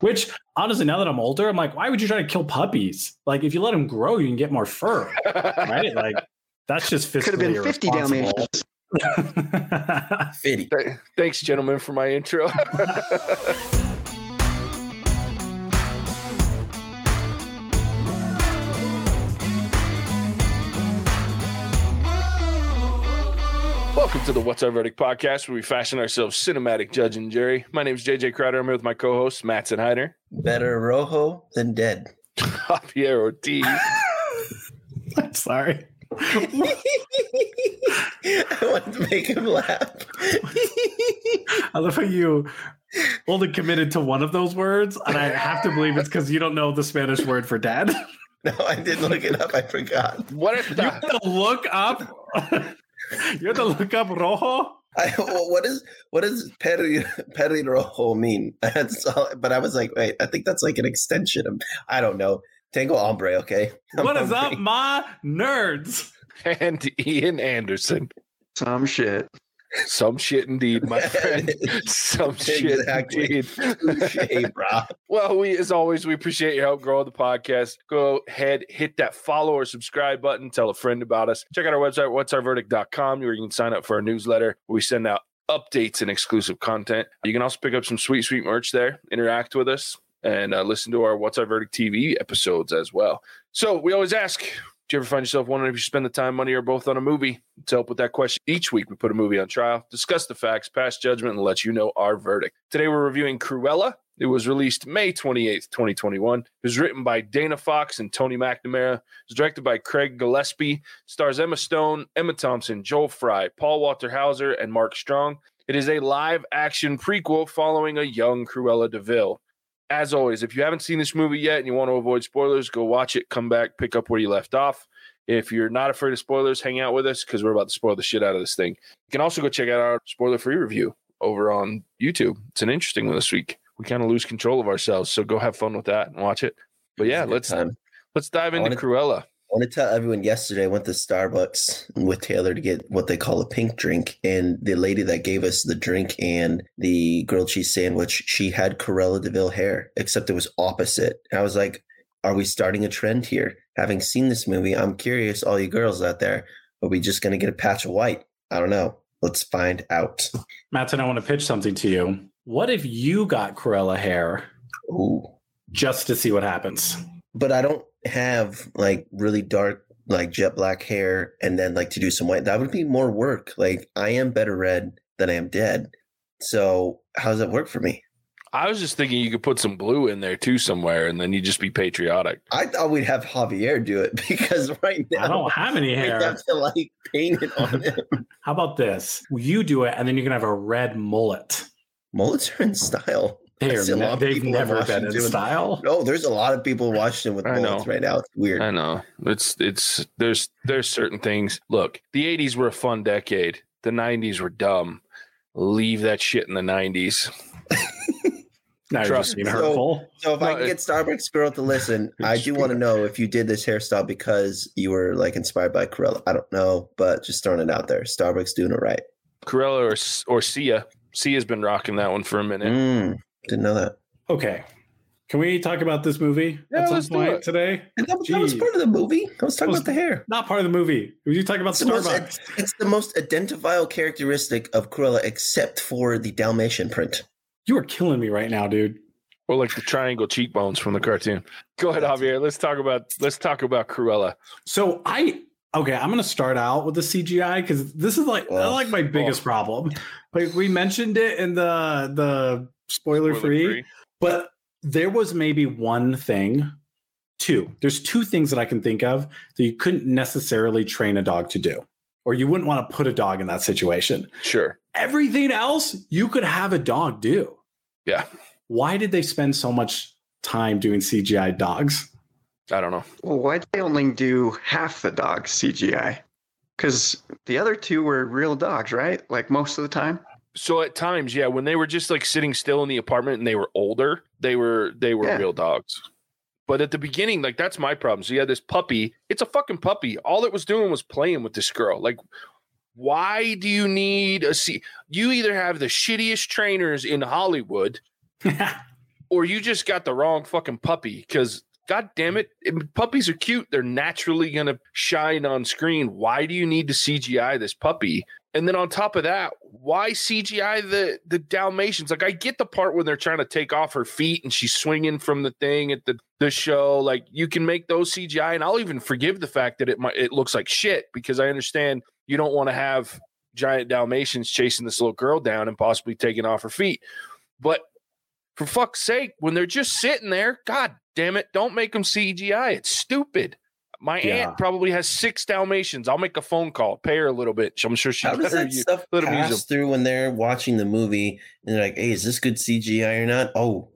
Which honestly, now that I'm older, I'm like, why would you try to kill puppies? Like, if you let them grow, you can get more fur, right? Like, that's just Could have fiscally been 50 irresponsible. Dalmatians. Fitty. Th- Thanks, gentlemen, for my intro. Welcome to the What's Our Verdict podcast, where we fashion ourselves cinematic judge and jury. My name is JJ Crowder. I'm here with my co-hosts, Matson Hyder, Better rojo than dead. Javier Ortiz, I'm sorry. I wanted to make him laugh. I love how you only committed to one of those words, and I have to believe it's because you don't know the Spanish word for dead. no, I didn't look it up. I forgot. What if You have to look up. you have to look up rojo. I, well, what is what does peri peri rojo mean? That's all, but I was like, wait, I think that's like an extension of I don't know. Tango hombre, okay. What is up, my nerds? and Ian Anderson? Some shit. Some shit indeed, my friend. Some shit Exactly. indeed. Touche, bro. Well, we as always, we appreciate your help grow the podcast. Go ahead, hit that follow or subscribe button, tell a friend about us. Check out our website, what'sourverdict.com, where you can sign up for our newsletter. We send out updates and exclusive content. You can also pick up some sweet, sweet merch there, interact with us, and uh, listen to our What's Our Verdict TV episodes as well. So we always ask, do you ever find yourself wondering if you spend the time, money, or both on a movie? To help with that question, each week we put a movie on trial, discuss the facts, pass judgment, and let you know our verdict. Today we're reviewing Cruella. It was released May 28th, 2021. It was written by Dana Fox and Tony McNamara. It was directed by Craig Gillespie. Stars Emma Stone, Emma Thompson, Joel Fry, Paul Walter Hauser, and Mark Strong. It is a live action prequel following a young Cruella de Vil. As always, if you haven't seen this movie yet and you want to avoid spoilers, go watch it, come back, pick up where you left off. If you're not afraid of spoilers, hang out with us because we're about to spoil the shit out of this thing. You can also go check out our spoiler free review over on YouTube. It's an interesting one this week. We kind of lose control of ourselves, so go have fun with that and watch it. But yeah, It's a good let's time. let's dive into wanna- Cruella. I want to tell everyone yesterday I went to Starbucks with Taylor to get what they call a pink drink. And the lady that gave us the drink and the grilled cheese sandwich, she had Cruella de Vil hair, except it was opposite. And I was like, are we starting a trend here? Having seen this movie, I'm curious, all you girls out there, are we just going to get a patch of white? I don't know. Let's find out. Matson, I want to pitch something to you. What if you got Cruella hair Ooh. just to see what happens? But I don't have like really dark, like jet black hair and then like to do some white. That would be more work. Like I am better red than I am dead. So how does that work for me? I was just thinking you could put some blue in there too somewhere, and then you just be patriotic. I thought we'd have Javier do it because right now I don't have any we hair. have to like paint it on him. How about this? You do it, and then you're gonna have a red mullet. Mullets are in style. I They're a lot ne- they've never been in style. No, there's a lot of people watching with know. right now. It's weird. I know it's it's there's there's certain things. Look, the '80s were a fun decade. The '90s were dumb. Leave that shit in the '90s. Now Trust me. hurtful. So if No, I can get Starbucks girl to listen, I do want to know if you did this hairstyle because you were like inspired by Cruella. I don't know, but just throwing it out there. Starbucks doing it right. Cruella or or Sia. Sia's been rocking that one for a minute. Mm, didn't know that. Okay. Can we talk about this movie Yeah, at some let's do point it. today? And that, was- that was part of the movie. I was talking Was- about the hair. Not part of the movie. We talk about It's the, most, Starbucks. it's the most identifiable characteristic of Cruella, except for the Dalmatian print. You are killing me right now, dude. Or like the triangle cheekbones from the cartoon. Go ahead, Javier. Let's talk about let's talk about Cruella. So I okay, I'm gonna start out with the CGI because this is like Oh. like my biggest oh. problem. Like we mentioned it in the the spoiler free, Spoiler-free. but there was maybe one thing, two. There's two things that I can think of that you couldn't necessarily train a dog to do, or you wouldn't want to put a dog in that situation. Sure. Everything else you could have a dog do. Yeah. Why did they spend so much time doing CGI dogs? I don't know. Well, why did they only do half the dogs CGI? Because the other two were real dogs, right? Like most of the time. So at times, yeah, when they were just like sitting still in the apartment and they were older, they were they were Yeah. real dogs. But at the beginning, like that's my problem. So you had this puppy. It's a fucking puppy. All it was doing was playing with this girl. Like, why do you need a a C? You either have the shittiest trainers in Hollywood or you just got the wrong fucking puppy because god damn it puppies are cute they're naturally going to shine on screen why do you need to cgi this puppy and then on top of that why cgi the the dalmatians like i get the part when they're trying to take off her feet and she's swinging from the thing at the the show like you can make those cgi and i'll even forgive the fact that it might it looks like shit because i understand you don't want to have giant dalmatians chasing this little girl down and possibly taking off her feet but for fuck's sake, when they're just sitting there, God damn it, don't make them CGI. It's stupid. My Yeah. aunt probably has six Dalmatians. I'll make a phone call, pay her a little bit. I'm sure she How does that you, stuff let 'em use pass through when they're watching the movie and they're like, "Hey, is this good CGI or not?" Oh,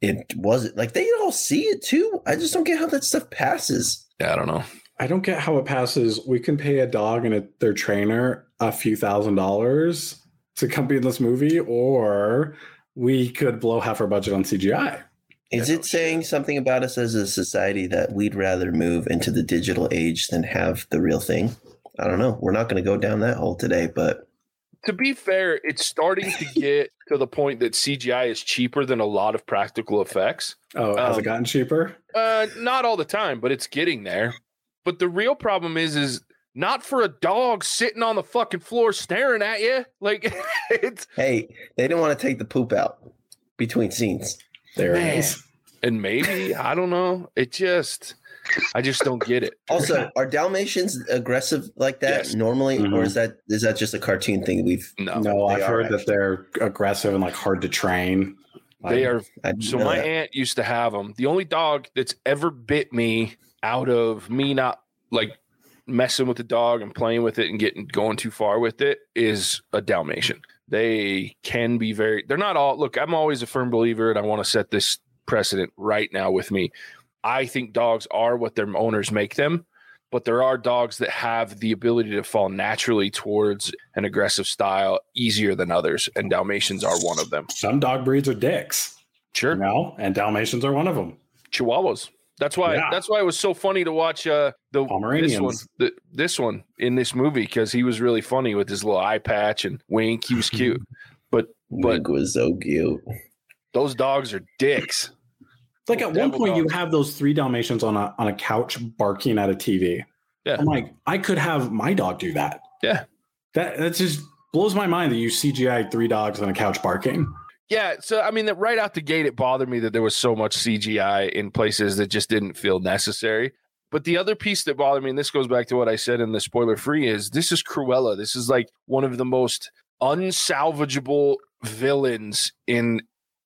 it wasn't. Like they all see it too. I just don't get how that stuff passes. Yeah, I don't know. I don't get how it passes. We can pay a dog and a, their trainer a few thousand dollars to come be in this movie, or we could blow half our budget on CGI. Is it saying something about us as a society that we'd rather move into the digital age than have the real thing? I don't know. We're not going to go down that hole today, but To be fair, it's starting to get to the point that CGI is cheaper than a lot of practical effects. Oh, has Um, it gotten cheaper? Uh, not all the time, but it's getting there. But the real problem is, is not for a dog sitting on the fucking floor staring at you. Like it's hey, they didn't want to take the poop out between scenes. There man. it is. and maybe I don't know. It just I just don't get it. Also, are Dalmatians aggressive like that Yes. normally, or Mhm. is that is that just a cartoon thing? We've No, No, I've are heard that they're aggressive and like hard to train. they are. So my that. aunt used to have them. The only dog that's ever bit me out of me not like messing with the dog and playing with it and getting going too far with it is a Dalmatian. They can be very. They're not all. Look, I'm always a firm believer, and I want to set this precedent right now with me. I think dogs are what their owners make them, but there are dogs that have the ability to fall naturally towards an aggressive style easier than others, and Dalmatians are one of them. some dog breeds are dicks, Sure. you know, and Dalmatians are one of them. Chihuahuas. That's why. Yeah. That's why it was so funny to watch uh, the this one, the, this one in this movie because he was really funny with his little eye patch and wink. He was cute. but- Wink was so cute. Those dogs are dicks. It's like at one Devil point you have those three Dalmatians on a on a couch barking at a TV. Yeah. I'm like, I could have my dog do that. Yeah. That that just blows my mind that you CGI three dogs on a couch barking. Yeah. So I mean, that right out the gate, it bothered me that there was so much CGI in places that just didn't feel necessary. But the other piece that bothered me, and this goes back to what I said in the spoiler free, is this is Cruella. This is like one of the most unsalvageable villains in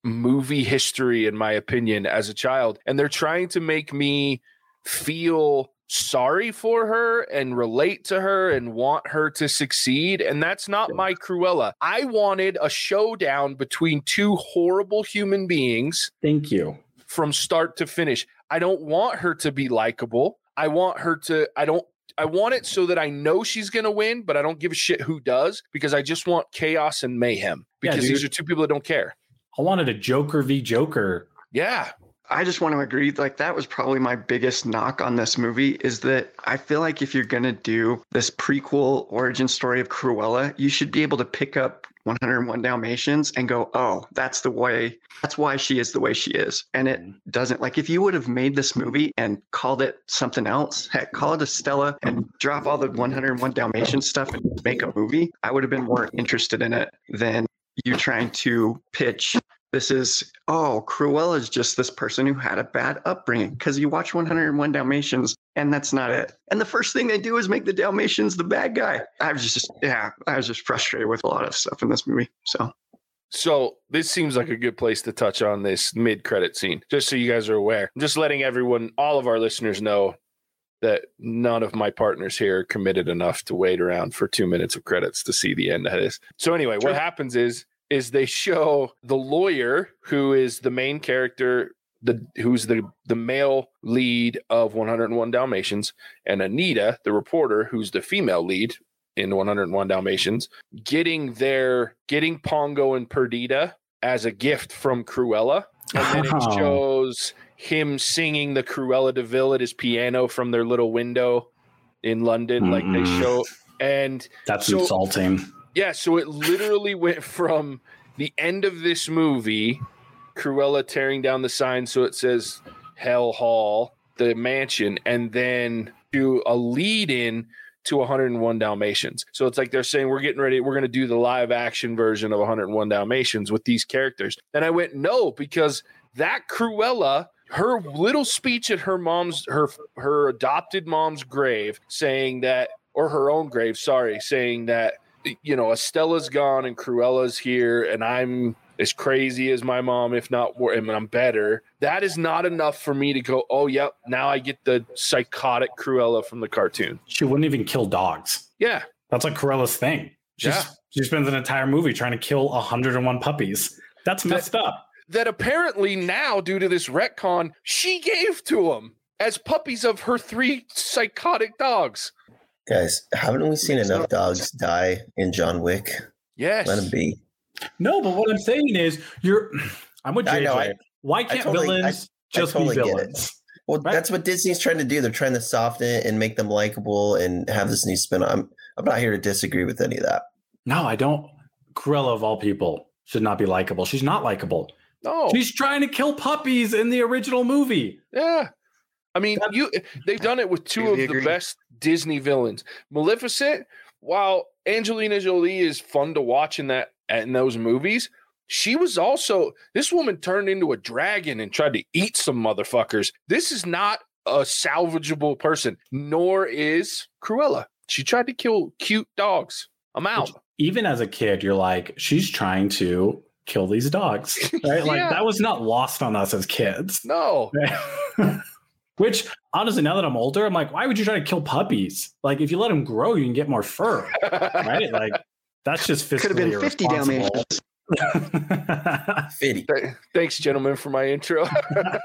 movie history, in my opinion, as a child. And they're trying to make me feel sorry for her and relate to her and want her to succeed. And that's not my Cruella. I wanted a showdown between two horrible human beings Thank you. from start to finish. I don't want her to be likable. I want her to, I don't, I want it so that I know she's going to win, but I don't give a shit who does because I just want chaos and mayhem Yeah, because these are two people that don't care. I wanted a Joker v Joker. Yeah. I just want to agree. Like that was probably my biggest knock on this movie is that I feel like if you're gonna do this prequel origin story of Cruella, you should be able to pick up 101 Dalmatians and go, oh, that's the way. That's why she is the way she is. And it mm-hmm. doesn't. Like if you would have made this movie and called it something else, heck, call it Estella and drop all the 101 Dalmatian stuff and make a movie, I would have been more interested in it than you trying to pitch this is oh cruella is just this person who had a bad upbringing because you watch 101 dalmatians and that's not it and the first thing they do is make the dalmatians the bad guy i was just yeah i was just frustrated with a lot of stuff in this movie so So this seems like a good place to touch on this mid-credit scene, just so you guys are aware. I'm just letting everyone, all of our listeners, know that none of my partners here are committed enough to wait around for two minutes of credits to see the end of this. So anyway, what happens is is they show the lawyer who is the main character, the who's the the male lead of 101 Dalmatians, and Anita, the reporter, who's the female lead in 101 Dalmatians, getting their getting Pongo and Perdita as a gift from Cruella. And then it shows him singing the Cruella de Vil at his piano from their little window in London. Like they show and That's So- insulting. Yeah, so it literally went from the end of this movie Cruella tearing down the sign so it says Hell Hall, the mansion, and then do a lead in to 101 Dalmatians. So it's like they're saying we're getting ready, we're going to do the live action version of 101 Dalmatians with these characters. And I went, no, because that Cruella, her little speech at her mom's, her her adopted mom's grave, saying that, or her own grave, sorry, saying that, you know, Estella's gone and Cruella's here, and I'm as crazy as my mom, if not more, and I'm better. That is not enough for me to go, oh, yep, now I get the psychotic Cruella from the cartoon. She wouldn't even kill dogs. Yeah. That's like Cruella's thing. She's, Yeah. She spends an entire movie trying to kill 101 puppies. That's messed up. That apparently now, due to this retcon, she gave to him as puppies of her three psychotic dogs. Guys, haven't we seen enough dogs die in John Wick? Yes. Let them be. No, but what I'm saying is, you're. I'm with JJ. I know, I- Why can't totally- villains I just totally be villains? Well, Right. that's what Disney's trying to do. They're trying to soften it and make them likable and have this new spin. I'm I'm not here to disagree with any of that. No, I don't. Cruella of all people should not be likable. She's not likable. No. She's trying to kill puppies in the original movie. Yeah. I mean, you they've done it with two of Completely the best Disney villains. Maleficent, while Angelina Jolie is fun to watch in that in those movies, she was also this woman turned into a dragon and tried to eat some motherfuckers. This is not a salvageable person, nor is Cruella. She tried to kill cute dogs. I'm out. Even as a kid, you're like, she's trying to kill these dogs. Right? Like that was not lost on us as kids. No. Which honestly, now that I'm older, I'm like, why would you try to kill puppies? Like, if you let them grow, you can get more fur, right? Like, that's just fiscally Could have been 50 irresponsible. Dalmatians. Fitty. Th- Thanks, gentlemen, for my intro.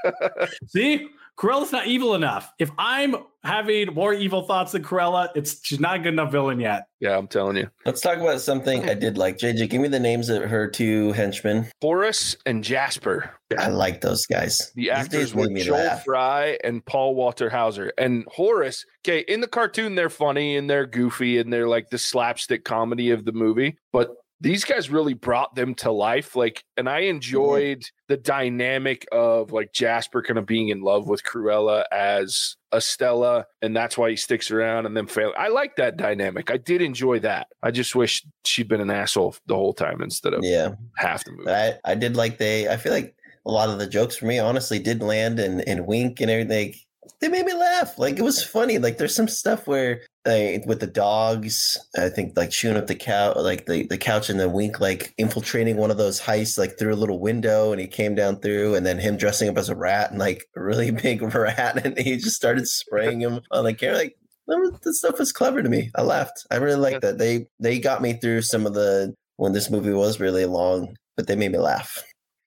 See, Cruella's not evil enough. If I'm having more evil thoughts than Cruella, it's she's not a good enough villain yet. yeah, I'm telling you. Let's talk about something I did like. JJ, give me the names of her two henchmen. Horace and Jasper. I like those guys. The These actors were me Joel laugh. Fry and Paul Walter Hauser. And Horace, okay, in the cartoon, they're funny and they're goofy and they're like the slapstick comedy of the movie. But these guys really brought them to life. Like, and I mm-hmm. enjoyed the dynamic of like Jasper kind of being in love with Cruella as Estella, and that's why he sticks around and then fail. I like that dynamic. I did enjoy that. I just wish she'd been an asshole the whole time instead of Yeah, half the movie. but I, I did like they. I feel like a lot of the jokes for me, honestly, did land and and wink and everything. They made me laugh. Like it was funny. Like there's some stuff where like with the dogs, I think like chewing up the cow, like the, the couch, and the wink like infiltrating one of those heists like through a little window, and he came down through, and then him dressing up as a rat and like a really big rat, and he just started spraying him on the camera. Like that stuff was clever to me. I laughed. I really liked that. They they got me through some of the when this movie was really long, but they made me laugh.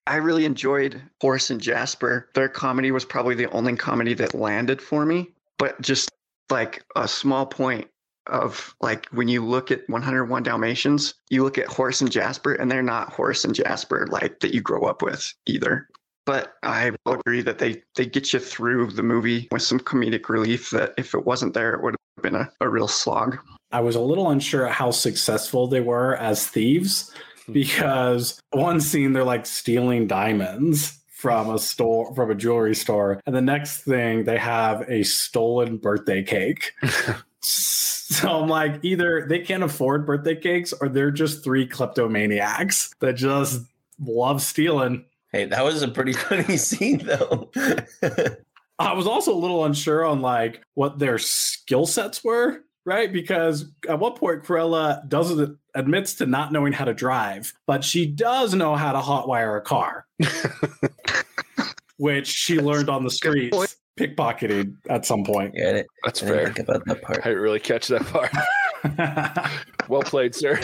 I really enjoyed Horace and Jasper. Their comedy was probably the only comedy that landed for me. But just like a small point of like when you look at 101 Dalmatians, you look at Horace and Jasper, and they're not Horace and Jasper like that you grow up with either. But I will agree that they they get you through the movie with some comedic relief that if it wasn't there, it would have been a, a real slog. I was a little unsure how successful they were as thieves because one scene they're like stealing diamonds from a store from a jewelry store and the next thing they have a stolen birthday cake so i'm like either they can't afford birthday cakes or they're just three kleptomaniacs that just love stealing Hey, that was a pretty funny scene though. I was also a little unsure on like what their skill sets were, right? Because at one point Cruella doesn't admits to not knowing how to drive, but she does know how to hotwire a car, which she learned on the Good point. streets pickpocketing at some point. yeah, I didn't, That's I fair. think about that part. I didn't really catch that part. well played, sir.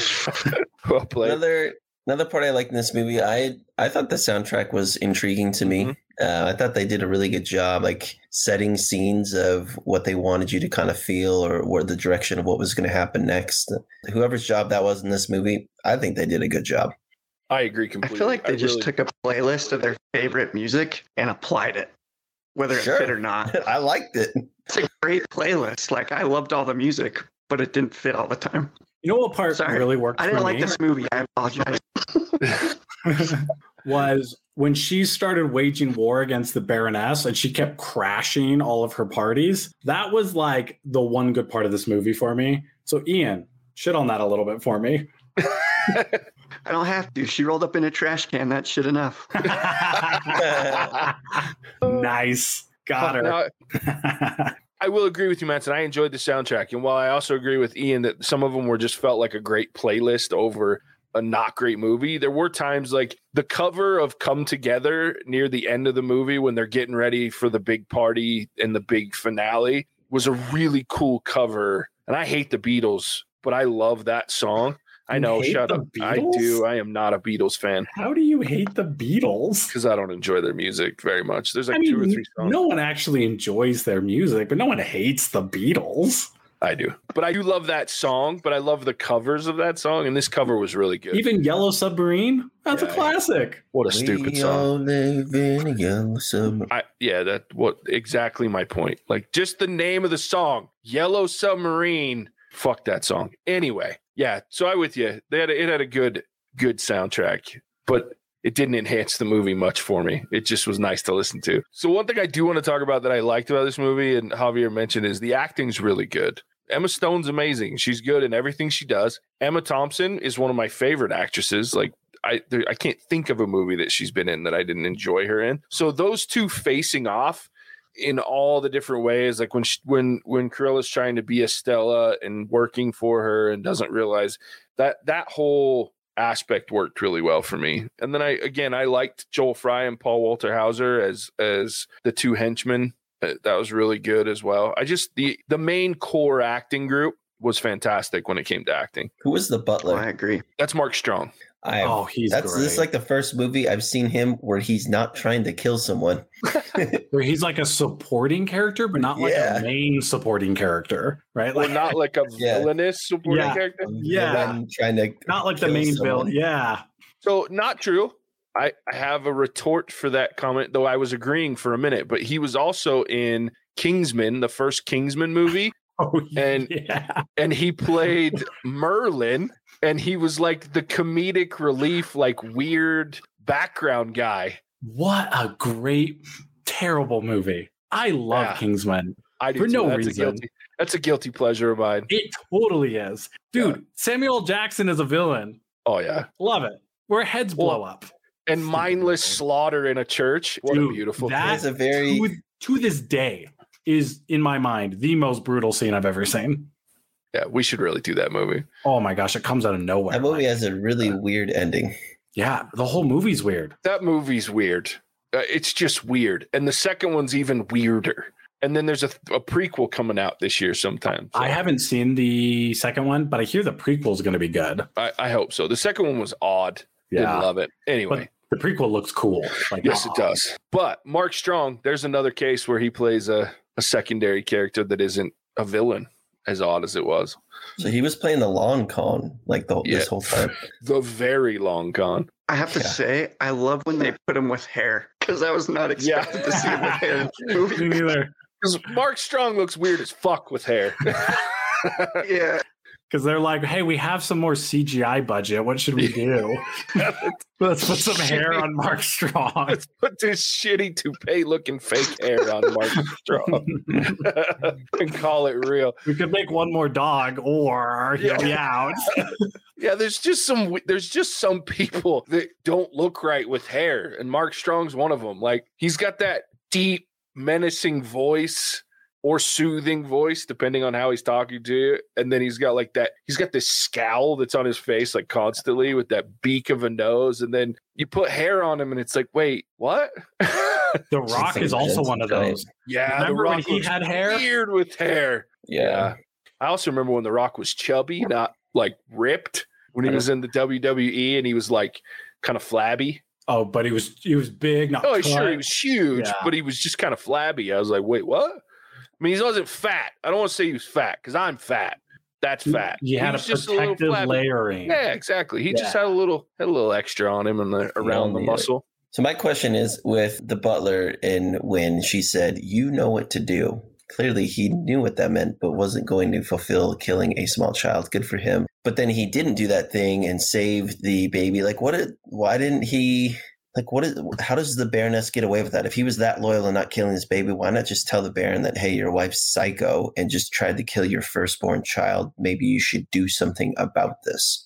well played. Another another part I liked in this movie, I I thought the soundtrack was intriguing to me. Uh, I thought they did a really good job, like setting scenes of what they wanted you to kind of feel, or what the direction of what was going to happen next. Whoever's job that was in this movie, I think they did a good job. I agree completely. I feel like they just really- took a playlist of their favorite music and applied it, whether it Sure. fit or not. I liked it. It's a great playlist. Like I loved all the music, but it didn't fit all the time. you know what part Sorry. really worked I didn't for like me? this movie. I apologize. was when she started waging war against the Baroness and she kept crashing all of her parties. That was like the one good part of this movie for me. So, Ian, shit on that a little bit for me. I don't have to. She rolled up in a trash can. That's shit enough. nice. Got her. Now, I will agree with you, Matson. I enjoyed the soundtrack, and while I also agree with Ian that some of them were just felt like a great playlist over a not great movie, there were times like the cover of "Come Together" near the end of the movie when they're getting ready for the big party and the big finale was a really cool cover. And I hate the Beatles, but I love that song. I know, shut up. I do. I am not a Beatles fan How do you hate the Beatles? because I don't enjoy their music very much. There's like I mean, two or three songs. no one actually enjoys their music, but no one hates the Beatles. I do. But I do love that song, but I love the covers of that song. And this cover was really good. Even Yellow Submarine, that's Yeah. a classic. what a stupid we song. all a yellow summer. I, yeah, that what exactly my point. Like just the name of the song, Yellow Submarine. Fuck that song. Anyway, yeah. So I with you. They had a, it had a good good soundtrack, but it didn't enhance the movie much for me. It just was nice to listen to. So one thing I do want to talk about that I liked about this movie, and Javier mentioned, is the acting's really good. Emma Stone's amazing. She's good in everything she does. Emma Thompson is one of my favorite actresses. Like I, there, I can't think of a movie that she's been in that I didn't enjoy her in. So those two facing off in all the different ways, like when she, when when Cruella's trying to be Estella and working for her and doesn't realize that that whole aspect worked really well for me. And then I again I liked Joel Fry and Paul Walter Hauser as as the two henchmen. Uh, That was really good as well. I just the the main core acting group was fantastic when it came to acting. Who was the Oh, I agree. That's Mark Strong. I oh, he's that's great. this is like the first movie I've seen him where he's not trying to kill someone. Where he's like a supporting character, but not like Yeah. a main supporting character, right? Well, Like not like a Yeah. villainous supporting Yeah. character. Yeah. Villain trying to not like the main villain. Yeah. So not true. I, I have a retort for that comment, though I was agreeing for a minute. But he was also in Kingsman, the first Kingsman movie, Oh, And- yeah. and he played Merlin, and he was like the comedic relief, like weird background guy. What a great, terrible movie. I love Yeah. Kingsman. I do For too. no that's reason. A guilty, that's a guilty pleasure of mine. It totally is. Dude, Samuel Jackson is a villain. Oh yeah, Love it. Where heads blow Well, up. and mindless slaughter in a church. What a beautiful. That's a very To, to this day is in my mind the most brutal scene I've ever seen. yeah, we should really do that movie. Oh my gosh, it comes out of nowhere. that movie has a really weird ending. yeah, the whole movie's weird. That movie's weird. Uh, it's just weird, and the second one's even weirder. And then there's a, a prequel coming out this year sometime. So I haven't seen the second one, but I hear the prequel's going to be good. I, I hope so. The second one was odd. Didn't Yeah, love it. Anyway, but the prequel looks cool. Like, yes, it does. But Mark Strong, there's another case where he plays a, a secondary character that isn't a villain, as odd as it was. So he was playing the long con like the, Yeah. this whole time. The very long con. I have to Yeah. say, I love when they put him with hair because I was not Yeah. expecting to see him with hair in this movie. Me neither. Because Mark Strong looks weird as fuck with hair. Yeah, Because they're like, hey, we have some more CGI budget. What should we do? Let's put some hair on Mark Strong. Let's put this shitty toupee looking fake hair on Mark Strong and call it real. we could make one more dog or he'll be out. Yeah, there's just some there's just some people that don't look right with hair, and Mark Strong's one of them. Like he's got that deep, menacing voice or soothing voice, depending on how he's talking to you. And then he's got like that. He's got this scowl that's on his face like constantly with that beak of a nose, and then you put hair on him, and it's like, wait, what? The Rock is also one of those. yeah, Remember the when Rock he had hair? weird with hair. Yeah. I also remember when The Rock was chubby, not like ripped. When he uh-huh. was in the WWE and he was like kind of flabby. Oh, but he was he was big. Not Oh, sure, he was huge, Yeah. but he was just kind of flabby. I was like, wait, what? I mean, he wasn't fat. I don't want to say he was fat because I'm fat. That's fat. He had a just little protective flabby. layering. Yeah, exactly. He just had a little had a little extra on him and the, around the Only, like- muscle. So my question is with the butler and when she said, "You know what to do." Clearly, he knew what that meant, but wasn't going to fulfill killing a small child. Good for him. But then he didn't do that thing and save the baby. Like, what? Did, why didn't he? Like what is how does the baroness get away with that if he was that loyal and not killing his baby why not just tell the baron that hey your wife's psycho and just tried to kill your firstborn child maybe you should do something about this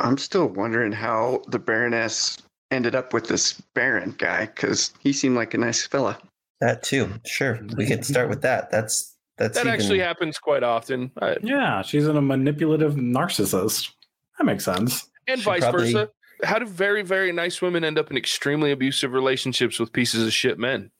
I'm still wondering how the Baroness ended up with this Baron guy because he seemed like a nice fella. that too sure we can start with that that's that's That even, actually happens quite often, uh, Yeah, she's in a manipulative narcissist. That makes sense. and Should vice probably- versa. How do very, very nice women end up in extremely abusive relationships with pieces of shit men?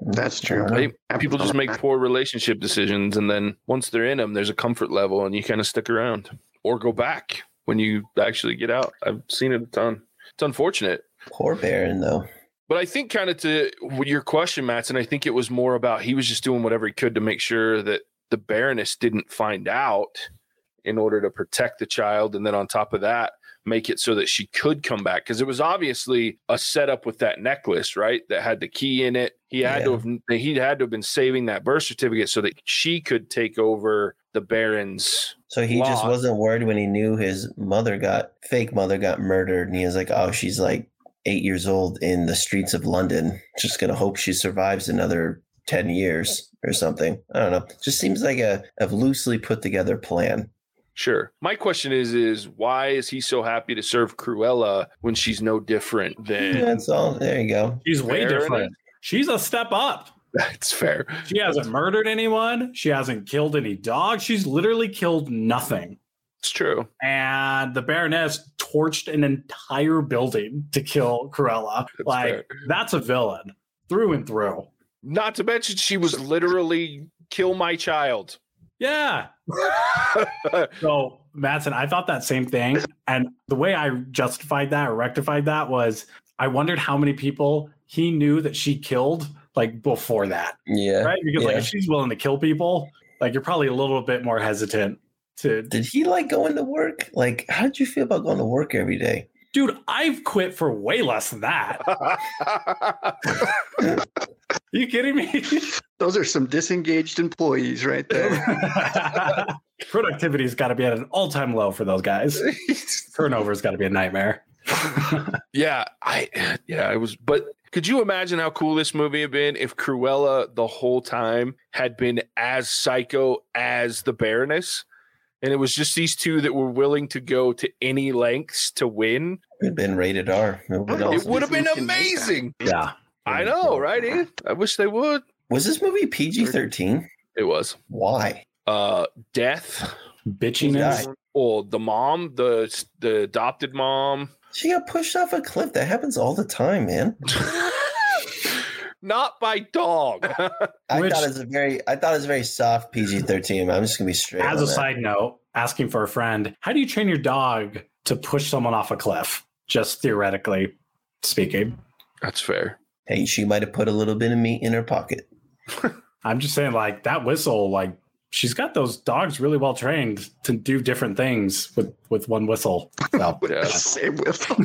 That's true. Right? People just make poor relationship decisions, and then once they're in them, there's a comfort level, and you kind of stick around or go back when you actually get out. I've seen it a ton. It's unfortunate. poor baron though But I think kind of to your question, Mats, and I think it was more about he was just doing whatever he could to make sure that the Baroness didn't find out in order to protect the child. And then on top of that, make it so that she could come back. Because it was obviously a setup with that necklace, right? That had the key in it. He had to have he had to have been saving that birth certificate so that she could take over the Baron's so he just wasn't worried when he knew his mother got fake mother got murdered and he was like oh she's like eight years old in the streets of london just gonna hope she survives another 10 years or something i don't know just seems like a, a loosely put together plan Sure. My question is is why is he so happy to serve Cruella when she's no different than that's all there you go She's way Fair different. She's a step up. That's fair. She hasn't murdered anyone. She hasn't killed any dogs. She's literally killed nothing. It's true. And the Baroness torched an entire building to kill Cruella. That's like, fair. that's a villain through and through. Not to mention she was literally kill my child. Yeah. So, Matson, I thought that same thing. And the way I justified that or rectified that was I wondered how many people he knew that she killed like before that. yeah Right? Because like if she's willing to kill people, like you're probably a little bit more hesitant to did he like going to work like how did you feel about going to work every day dude, I've quit for way less than that. Are you kidding me? Those are some disengaged employees right there. Productivity's got to be at an all-time low for those guys. Turnover's got to be a nightmare. yeah, I yeah, I was but could you imagine how cool this movie had been if Cruella the whole time had been as psycho as the Baroness? And it was just these two that were willing to go to any lengths to win. it'd been rated r It would Oh, It would have been Disney can make that. amazing. Yeah. I know, right? Ian? I wish they would. was this movie pg-13 It was. why Uh death. Bitchiness. Guy. Or the mom, the the adopted mom. she got pushed off a cliff that happens all the time man Not by dog. I Which- thought it was a very, I thought it was a very soft PG thirteen. I'm just gonna be straight. As on a that. side note, asking for a friend, how do you train your dog to push someone off a cliff? Just theoretically speaking. That's fair. hey, she might have put a little bit of meat in her pocket. I'm just saying, like that whistle, like she's got those dogs really well trained to do different things with with one whistle. So With Yeah. same whistle.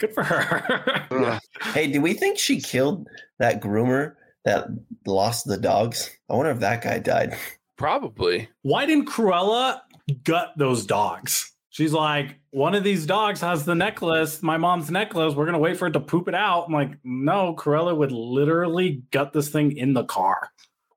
Good for her. Ugh. Hey, do we think she killed that groomer that lost the dogs? I wonder if that guy died. Probably. Why didn't Cruella gut those dogs? She's like, one of these dogs has the necklace, my mom's necklace. We're gonna wait for it to poop it out. I'm like, no, Cruella would literally gut this thing in the car.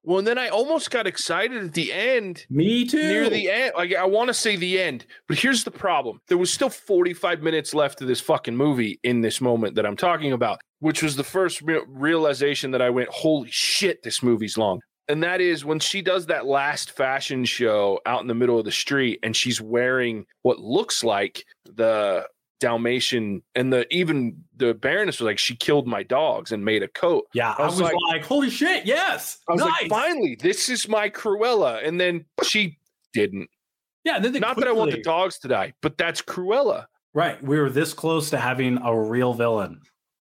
Well, and then I almost got excited at the end, Me too. near the end. Like I want to say the end, but here's the problem: there was still 45 minutes left of this fucking movie in this moment that I'm talking about, which was the first re- realization that I went, "Holy shit, this movie's long." And that is when she does that last fashion show out in the middle of the street, and she's wearing what looks like the Dalmatian, and the even the Baroness was like, "She killed my dogs and made a coat." yeah, I I was, was like, like- holy shit, yes. I was nice. like, finally, this is my Cruella. And then she didn't. Yeah, then Not that I want the dogs to die, but that's Cruella. Right. We were this close to having a real villain.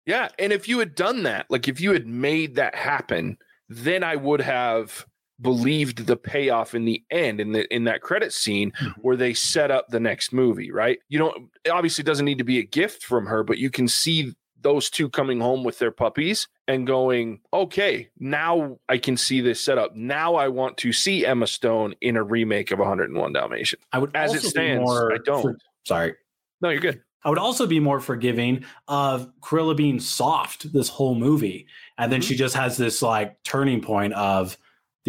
Yeah. And if you had done that, like if you had made that happen, then I would have believed the payoff in the end in the in that credit scene Mhm. where they set up the next movie, right? You don't it obviously doesn't need to be a gift from her, but you can see those two coming home with their puppies and going, okay, now I can see this setup. Now I want to see Emma Stone in a remake of 101 Dalmatians. I would As it stands, more I don't. for- sorry. No, you're good. I would also be more forgiving of Cruella being soft this whole movie. And then she just has this like turning point of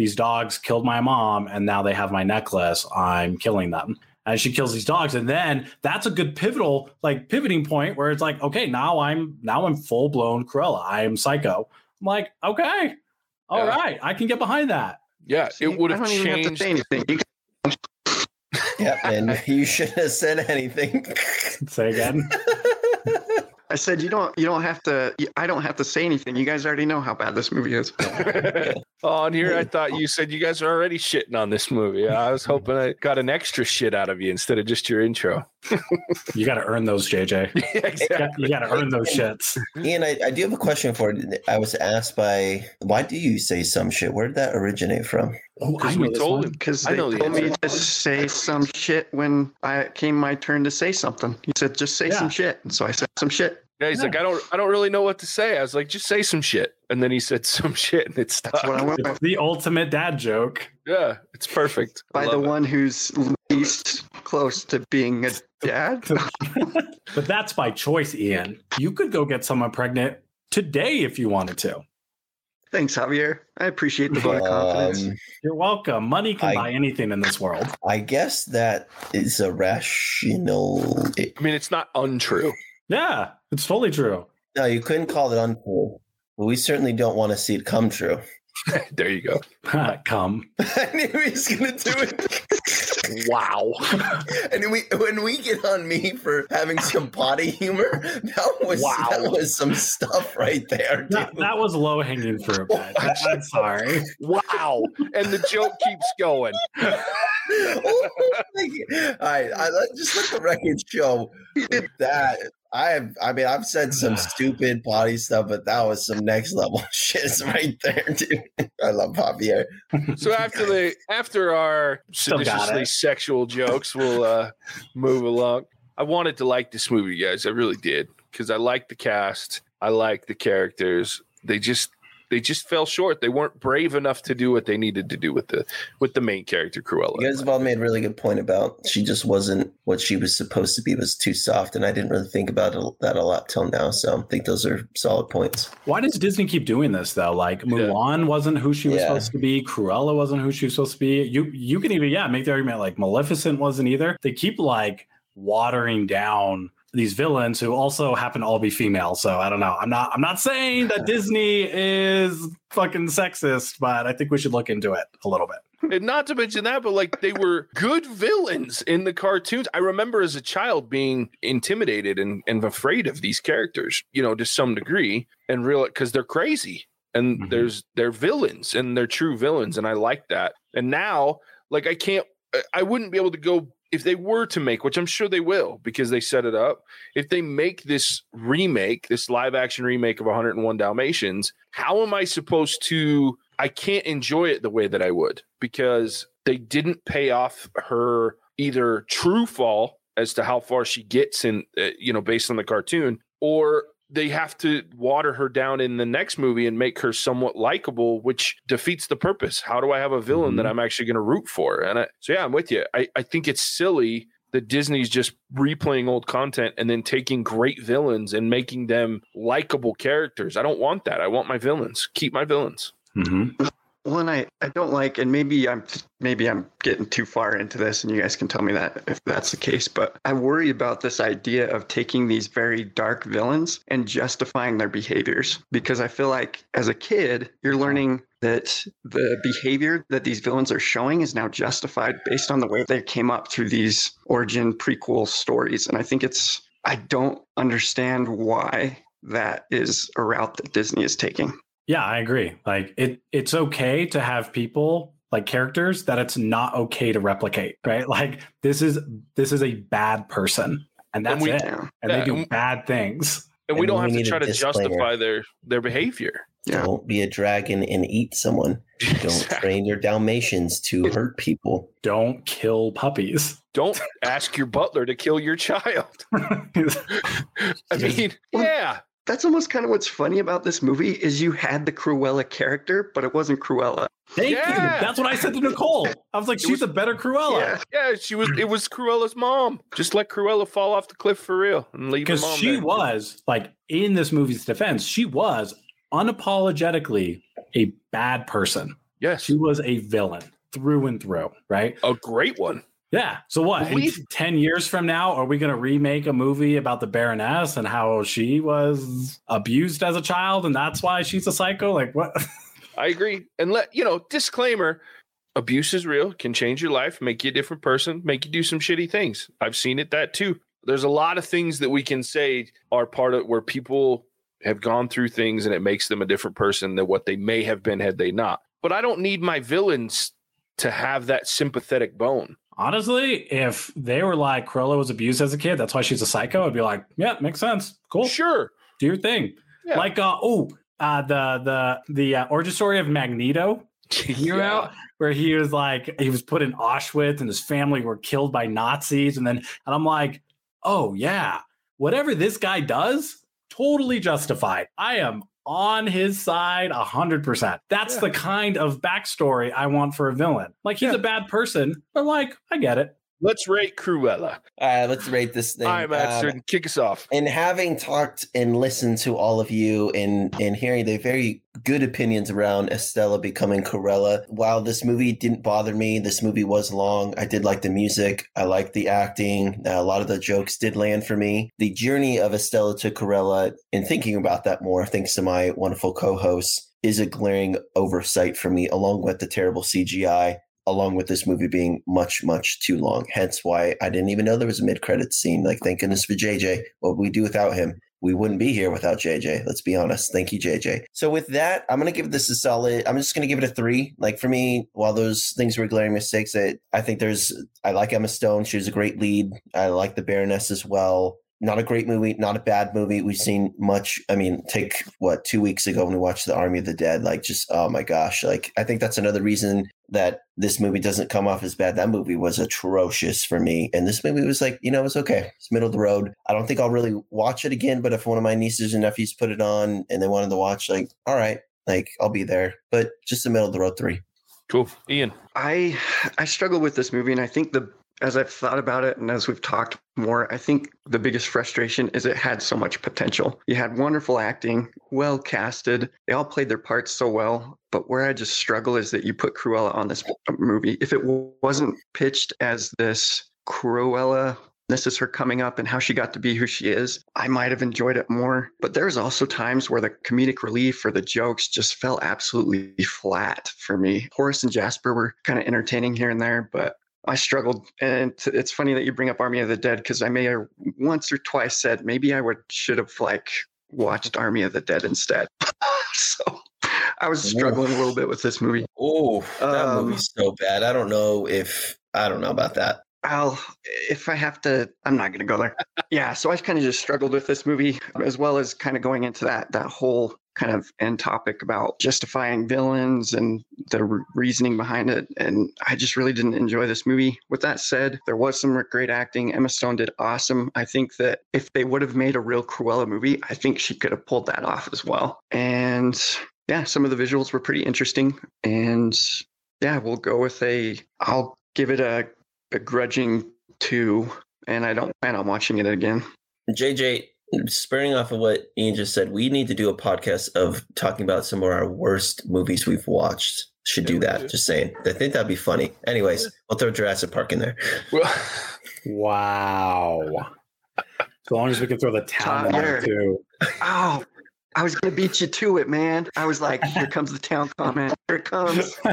these dogs killed my mom and now they have my necklace. I'm killing them. And she kills these dogs. And then that's a good pivotal, like pivoting point where it's like, okay, now I'm now I'm full blown Cruella. I am psycho. I'm like, okay, all Yeah. right, I can get behind that. Yeah, See, it would have don't have to changed. say anything. You Yeah, and you shouldn't have said anything. Say again. I said you don't. You don't have to. I don't have to say anything. You guys already know how bad this movie is. oh, and here I thought you said you guys are already shitting on this movie. I was hoping I got an extra shit out of you instead of just your intro. You got to earn those, JJ. Yeah, You exactly. got- You got to earn those shits. Ian, I, I do have a question for you. I was asked by, why do you say some shit? Where did that originate from? Oh, Because know we told him. Because I they know the told me to say some shit when I came my turn to say something. He said, "Just say Yeah. some shit," and so I said some shit. Yeah, he's like, I don't, I don't really know what to say. I was like, just say some shit, and then he said some shit, and it stuck. That's what I went with. The ultimate dad joke. Yeah, it's perfect. I By the it. one who's least close to being a dad. But that's by choice, Ian. You could go get someone pregnant today if you wanted to. Thanks, Javier. I appreciate the vote of confidence. Um, You're welcome. Money can I- buy anything in this world. I guess that is a rational. I mean, it's not untrue. Yeah, it's totally true. no, you couldn't call it untrue. But we certainly don't want to see it come true. there you go. Come. I knew he was going to do it. Wow. and we, when we get on me for having some potty humor, that was Wow. that was some stuff right there. That, that was low hanging fruit. guys. I- I'm sorry. Wow. And the joke keeps going. oh All right, I, just let the record show that I have. I mean, I've said some stupid potty stuff, but that was some next level shit right there, dude. I love Javier. So after the after our Still seditiously sexual jokes, we'll uh, move along. I wanted to like this movie, guys. I really did because I like the cast. I like the characters. They just they just fell short. They weren't brave enough to do what they needed to do with the with the main character Cruella. You guys have all made a really good point about she just wasn't what she was supposed to be. Was too soft, and I didn't really think about it, that a lot till now. So I think those are solid points. Why does Disney keep doing this though? Like Mulan wasn't who she was Yeah. supposed to be. Cruella wasn't who she was supposed to be. You you can even yeah make the argument like Maleficent wasn't either. They keep like watering down these villains who also happen to all be female. So I don't know. I'm not I'm not saying that Disney is fucking sexist, but I think we should look into it a little bit. And not to mention that, but like they were good villains in the cartoons. I remember as a child being intimidated and, and afraid of these characters, you know, to some degree, and real because they're crazy and Mhm. there's they're villains and they're true villains, and I like that. And now, like I can't, I wouldn't be able to go if they were to make, which I'm sure they will because they set it up. If they make this remake, this live action remake of 101 Dalmatians, how am I supposed to? I can't enjoy it the way that I would because they didn't pay off her either true fall as to how far she gets in, uh, you know, based on the cartoon, or they have to water her down in the next movie and make her somewhat likable, which defeats the purpose. How do I have a villain that I'm actually going to root for? And I, so, yeah, I'm with you. I, I think it's silly that Disney's just replaying old content and then taking great villains and making them likable characters. I don't want that. I want my villains. Keep my villains. Mm-hmm. One I, I don't like, and maybe I'm maybe I'm getting too far into this, and you guys can tell me that if that's the case. But I worry about this idea of taking these very dark villains and justifying their behaviors because I feel like as a kid you're learning that the behavior that these villains are showing is now justified based on the way they came up through these origin prequel stories, and I think it's I don't understand why that is a route that Disney is taking. Yeah, I agree. Like it it's okay to have people like characters that it's not okay to replicate, right? Like this is this is a bad person and that's we- it. And Yeah, they do and- bad things. And we don't we have to try to justify their their behavior. Yeah. Don't be a dragon and eat someone. Don't Exactly. train your Dalmatians to hurt people. Don't kill puppies. Don't ask your butler to kill your child. I mean, yeah. That's almost kind of what's funny about this movie is you had the Cruella character, but it wasn't Cruella. Thank Yeah. you. That's what I said to Nicole. I was like, It she's was- a better Cruella. Yeah. Yeah, she was. It was Cruella's mom. Just let Cruella fall off the cliff for real and leave Because she there. was, like, in this movie's defense, she was unapologetically a bad person. Yes, She was a villain through and through, right? a great one. Yeah. So what? In 10 years from now, are we going to remake a movie about the Baroness and how she was abused as a child and that's why she's a psycho? Like, what? I agree. And let you know, disclaimer: abuse is real, can change your life, make you a different person, make you do some shitty things. I've seen it that too. There's a lot of things that we can say are part of where people have gone through things and it makes them a different person than what they may have been had they not. But I don't need my villains to have that sympathetic bone. Honestly, if they were like Cruella was abused as a kid, that's why she's a psycho, I'd be like, yeah, makes sense. Cool. Sure. Do your thing. Yeah. Like, uh, oh, uh, the the the uh, origin story of Magneto. You know, where he was like he was put in Auschwitz and his family were killed by Nazis, and then and I'm like, oh yeah, whatever this guy does, totally justified. I am on his side a hundred percent. That's Yeah. the kind of backstory I want for a villain. Like he's Yeah. a bad person, but like I get it. Let's rate Cruella. All right, let's rate this thing. All right, Matson, Um, kick us off. and having talked and listened to all of you and and hearing the very good opinions around Estella becoming Cruella, while this movie didn't bother me, this movie was long. I did like the music. I liked the acting. Uh, a lot of the jokes did land for me. The journey of Estella to Cruella, and thinking about that more, thanks to my wonderful co-hosts, is a glaring oversight for me, along with the terrible CGI along with this movie being much, much too long. Hence why I didn't even know there was a mid credit scene. Like, thank goodness for JJ. What would we do without him? We wouldn't be here without JJ. Let's be honest. Thank you, JJ. So with that, I'm gonna give this a solid. I'm just gonna give it a three. Like for me, while those things were glaring mistakes, I, I think there's. I like Emma Stone. She was a great lead. I like the Baroness as well. Not a great movie, not a bad movie. We've seen much. I mean, take what two weeks ago when we watched The Army of the Dead. Like, just oh my gosh! Like, I think that's another reason that this movie doesn't come off as bad. That movie was atrocious for me. And this movie was like, you know, it's okay. It's middle of the road. I don't think I'll really watch it again, but if one of my nieces and nephews put it on and they wanted to watch, like, all right, like I'll be there. But just a middle of the road three. Cool. Ian. I I struggle with this movie, and I think the as I've thought about it and as we've talked more, I think the biggest frustration is it had so much potential. You had wonderful acting, well casted. They all played their parts so well. But where I just struggle is that you put Cruella on this movie. If it wasn't pitched as this Cruella, this is her coming up and how she got to be who she is, I might have enjoyed it more. But there's also times where the comedic relief or the jokes just fell absolutely flat for me. Horace and Jasper were kind of entertaining here and there, but I struggled. And it's funny that you bring up Army of the Dead because I may have once or twice said maybe I would should have like watched Army of the Dead instead. so I was struggling a little bit with this movie. Oh, that Um, movie's so bad. I don't know if I don't know about that. I'll, if I have to, I'm not going to go there. yeah. So I kind of just struggled with this movie as well as kind of going into that, that whole kind of end topic about justifying villains and the re- reasoning behind it. And I just really didn't enjoy this movie. With that said, there was some great acting. Emma Stone did awesome. I think that if they would have made a real Cruella movie, I think she could have pulled that off as well. And yeah, some of the visuals were pretty interesting. And yeah, we'll go with a, I'll give it a begrudging two, and I don't plan on watching it again. JJ, spurring off of what Ian just said, we need to do a podcast of talking about some of our worst movies we've watched. Should do that. Just saying. I think that'd be funny. Anyways, we'll throw Jurassic Park in there. Wow. as long as we can throw the town Todd, on there. too. Oh, I was gonna beat you to it, man. I was like, here comes the town comment. Here it comes.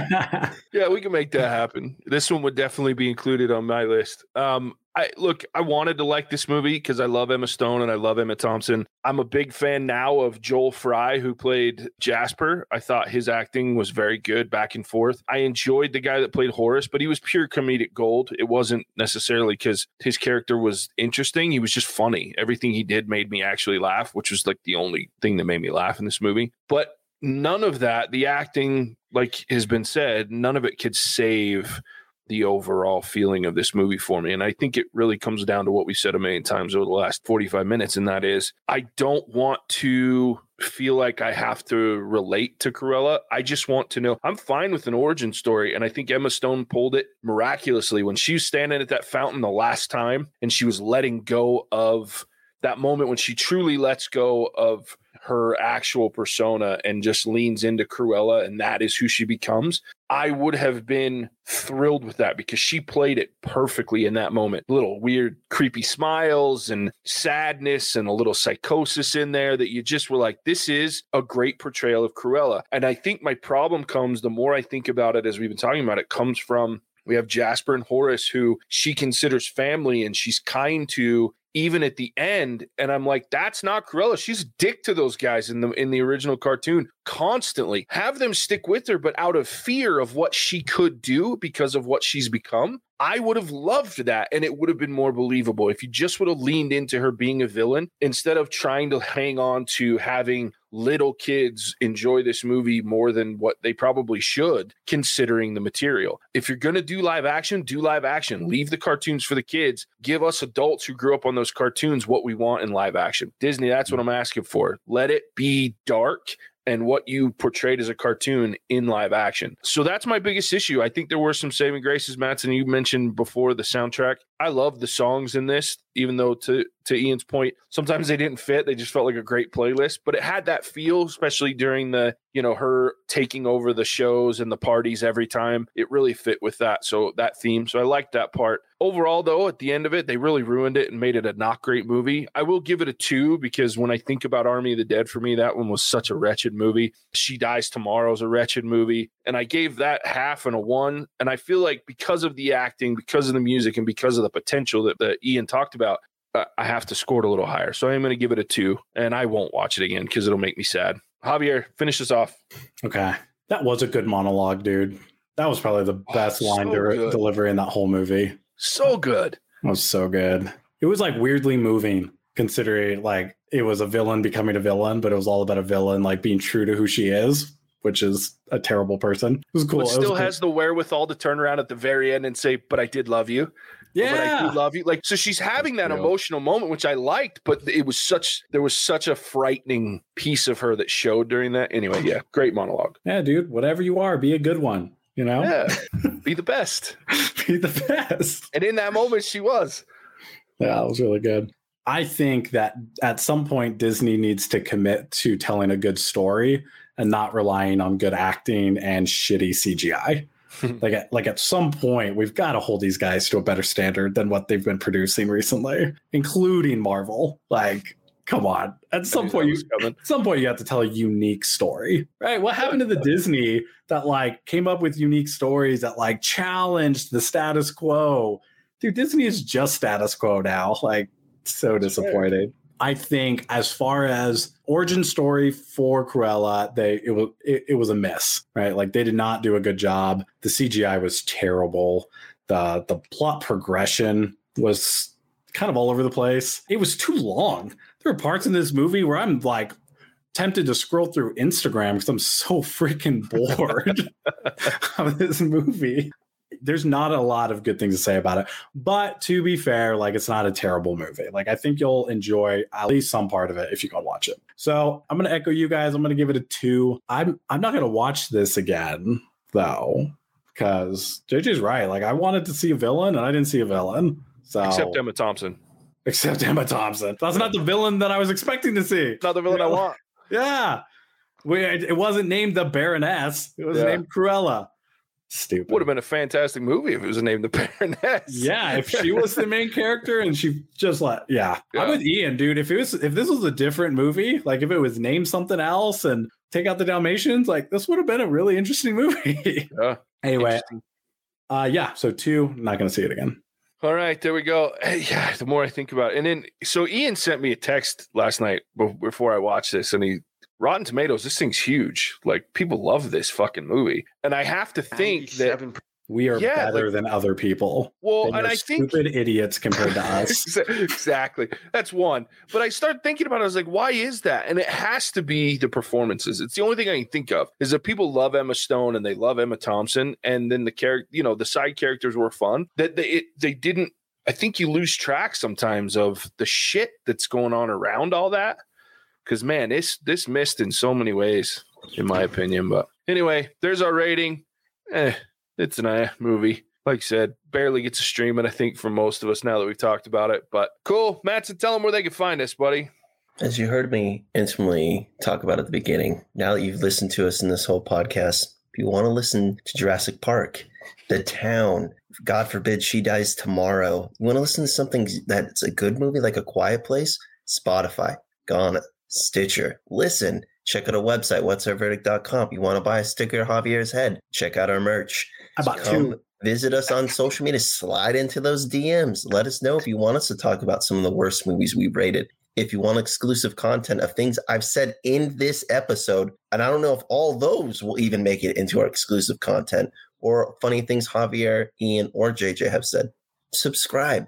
yeah, we can make that happen. This one would definitely be included on my list. Um, I look, I wanted to like this movie because I love Emma Stone and I love Emma Thompson. I'm a big fan now of Joel Fry, who played Jasper. I thought his acting was very good back and forth. I enjoyed the guy that played Horace, but he was pure comedic gold. It wasn't necessarily because his character was interesting. He was just funny. Everything he did made me actually laugh, which was like the only thing that made me laugh in this movie. But none of that, the acting, like has been said, none of it could save the overall feeling of this movie for me. And I think it really comes down to what we said a million times over the last 45 minutes. And that is, I don't want to feel like I have to relate to Cruella. I just want to know I'm fine with an origin story. And I think Emma Stone pulled it miraculously when she was standing at that fountain the last time and she was letting go of that moment when she truly lets go of her actual persona and just leans into Cruella and that is who she becomes. I would have been thrilled with that because she played it perfectly in that moment. Little weird, creepy smiles and sadness and a little psychosis in there that you just were like, this is a great portrayal of Cruella. And I think my problem comes the more I think about it as we've been talking about it, comes from we have Jasper and Horace, who she considers family and she's kind to even at the end and i'm like that's not cruella. She's dick to those guys in the in the original cartoon constantly. Have them stick with her but out of fear of what she could do because of what she's become i would have loved that and it would have been more believable if you just would have leaned into her being a villain instead of trying to hang on to having little kids enjoy this movie more than what they probably should, considering the material. If you're going to do live action, do live action. Leave the cartoons for the kids. Give us adults who grew up on those cartoons what we want in live action. Disney, that's what I'm asking for. Let it be dark and what you portrayed as a cartoon in live action. So that's my biggest issue. I think there were some saving graces, Matt, and you mentioned before the soundtrack. I love the songs in this, even though to to Ian's point, sometimes they didn't fit. They just felt like a great playlist, but it had that feel, especially during the, you know, her taking over the shows and the parties every time. It really fit with that. So that theme. So I liked that part. Overall, though, at the end of it, they really ruined it and made it a not great movie. I will give it a two because when I think about Army of the Dead, for me, that one was such a wretched movie. She Dies Tomorrow is a wretched movie. And I gave that half and a one. And I feel like because of the acting, because of the music, and because of the potential that, that Ian talked about, uh, I have to score it a little higher. So I'm going to give it a two, and I won't watch it again because it'll make me sad. Javier, finish this off. Okay. That was a good monologue, dude. That was probably the Oh, best so line de- delivery in that whole movie. So good. It was so good. It was like weirdly moving, considering like it was a villain becoming a villain, but it was all about a villain like being true to who she is, which is a terrible person. It was cool. But It was still cool. has the wherewithal to turn around at the very end and say, "But I did love you." But I do love you. Like so, she's having that real. emotional moment, which I liked. But it was such there was such a frightening piece of her that showed during that. Anyway, yeah, great monologue. yeah, dude. Whatever you are, be a good one. You know, Yeah, be the best. be the best. And in that moment, she was. Yeah, it was really good. I think that at some point Disney needs to commit to telling a good story and not relying on good acting and shitty CGI. like at, like at some point we've got to hold these guys to a better standard than what they've been producing recently, including Marvel. Like come on. At some point you at some point you have to tell a unique story right? What happened to the disney that like came up with unique stories that like challenged the status quo? Dude disney is just status quo now. Like so disappointed i think as far as origin story for cruella they it was it, it was a mess, right? Like they did not do a good job. The cgi was terrible. The the plot progression was kind of all over the place. It was too long. There are parts in this movie where I'm like tempted to scroll through Instagram because I'm so freaking bored of this movie. There's not a lot of good things to say about it. But to be fair, like it's not a terrible movie. Like I think you'll enjoy at least some part of it if you go watch it. So I'm gonna echo you guys. I'm gonna give it a two. I'm I'm not gonna watch this again though, because JJ's right. Like I wanted to see a villain and I didn't see a villain. So Except Emma Thompson. except Emma Thompson. That's not the villain that I was expecting to see. Not the villain I want. Yeah. We, it wasn't named the Baroness. It was Yeah. named Cruella. Stupid. Would have been a fantastic movie if it was named The Baroness. Yeah, if she was the main character and she just like, yeah. Yeah. I'm with Ian, dude. If it was, if this was a different movie, like if it was named something else and take out the Dalmatians, like this would have been a really interesting movie. Yeah. anyway, uh, yeah. So two, not going to see it again. All right, there we go. Hey, Yeah, the more I think about it, and then so Ian sent me a text last night before I watched this, and he Rotten Tomatoes, this thing's huge. Like people love this fucking movie, and I have to think that We are Yeah, better than other people. Well, They and are I think stupid idiots compared to us. exactly. That's one. But I started thinking about it. I was like, why is that? And it has to be the performances. It's the only thing I can think of is that people love Emma Stone and they love Emma Thompson. And then the character, you know, the side characters were fun. That they it, they didn't. I think you lose track sometimes of the shit that's going on around all that. Because man, this this missed in so many ways, in my opinion. But anyway, there's our rating. Eh, it's an eh movie like I said, barely gets a stream, and I think for most of us now that we've talked about it. But cool, Matson, tell them where they can find us, buddy. As you heard me intimately talk about at the beginning, now that you've listened to us in this whole podcast, if you want to listen to Jurassic Park, The Town, God forbid she dies tomorrow, you want to listen to something that's a good movie like A Quiet Place, Spotify, Ghana, Stitcher. Listen, check out our website, what'sourverdict.com. You want to buy a sticker of Javier's head, check out our merch. How about Come two? visit us on social media. Slide into those DMs. Let us know if you want us to talk about some of the worst movies we rated. If you want exclusive content of things I've said in this episode, and I don't know if all those will even make it into our exclusive content or funny things Javier, Ian, or JJ have said, subscribe.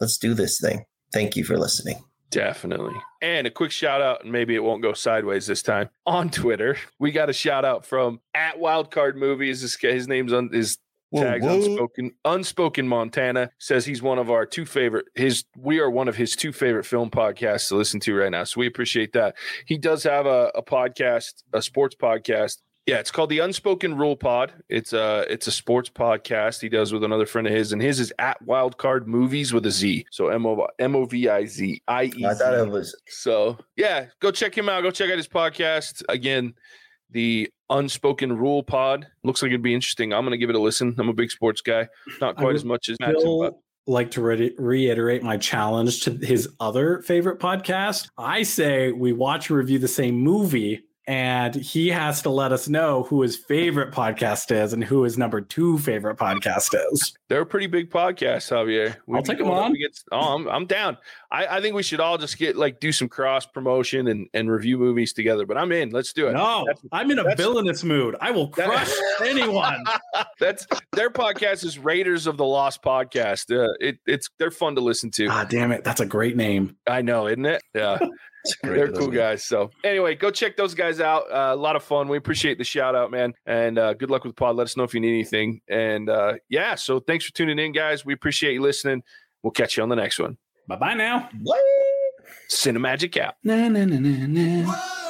Let's do this thing. Thank you for listening. Definitely. And a quick shout out, and maybe it won't go sideways this time. On Twitter, we got a shout out from at Wildcard Movies. His, his name's on his tags unspoken unspoken montana says he's one of our two favorite his we are one of his two favorite film podcasts to listen to right now so we appreciate that he does have a, a podcast a sports podcast yeah it's called the unspoken rule pod it's a it's a sports podcast he does with another friend of his and his is at wildcard movies with a z so m-o m-o-v-i-z i-e I thought it was so yeah, go check him out. Go check out his podcast. Again, the Unspoken Rule Pod. Looks like it'd be interesting. I'm gonna give it a listen. I'm a big sports guy. Not quite as much as Matson, but like to re- reiterate my challenge to his other favorite podcast. I say we watch and review the same movie, and he has to let us know who his favorite podcast is and who his number two favorite podcast is. they're a pretty big podcast, Javier. I'll take up on. against- oh, I'm, I'm down. I, I think we should all just get like do some cross promotion and, and review movies together. But I'm in. Let's do it. No, That's- I'm in a villainous mood. I will crush anyone. That's their podcast is Raiders of the Lost podcast. Uh, it, it's they're fun to listen to. Ah, damn it. That's a great name. I know, isn't it? Yeah. it's great, They're cool guys. So anyway, go check those guys out. Uh, a lot of fun. We appreciate the shout out, man. And uh, good luck with the pod. Let us know if you need anything. And uh, yeah, so thanks for tuning in, guys. We appreciate you listening. We'll catch you on the next one. Bye bye now. What? Cinemagic out. Na, na, na, na, na. Whoa!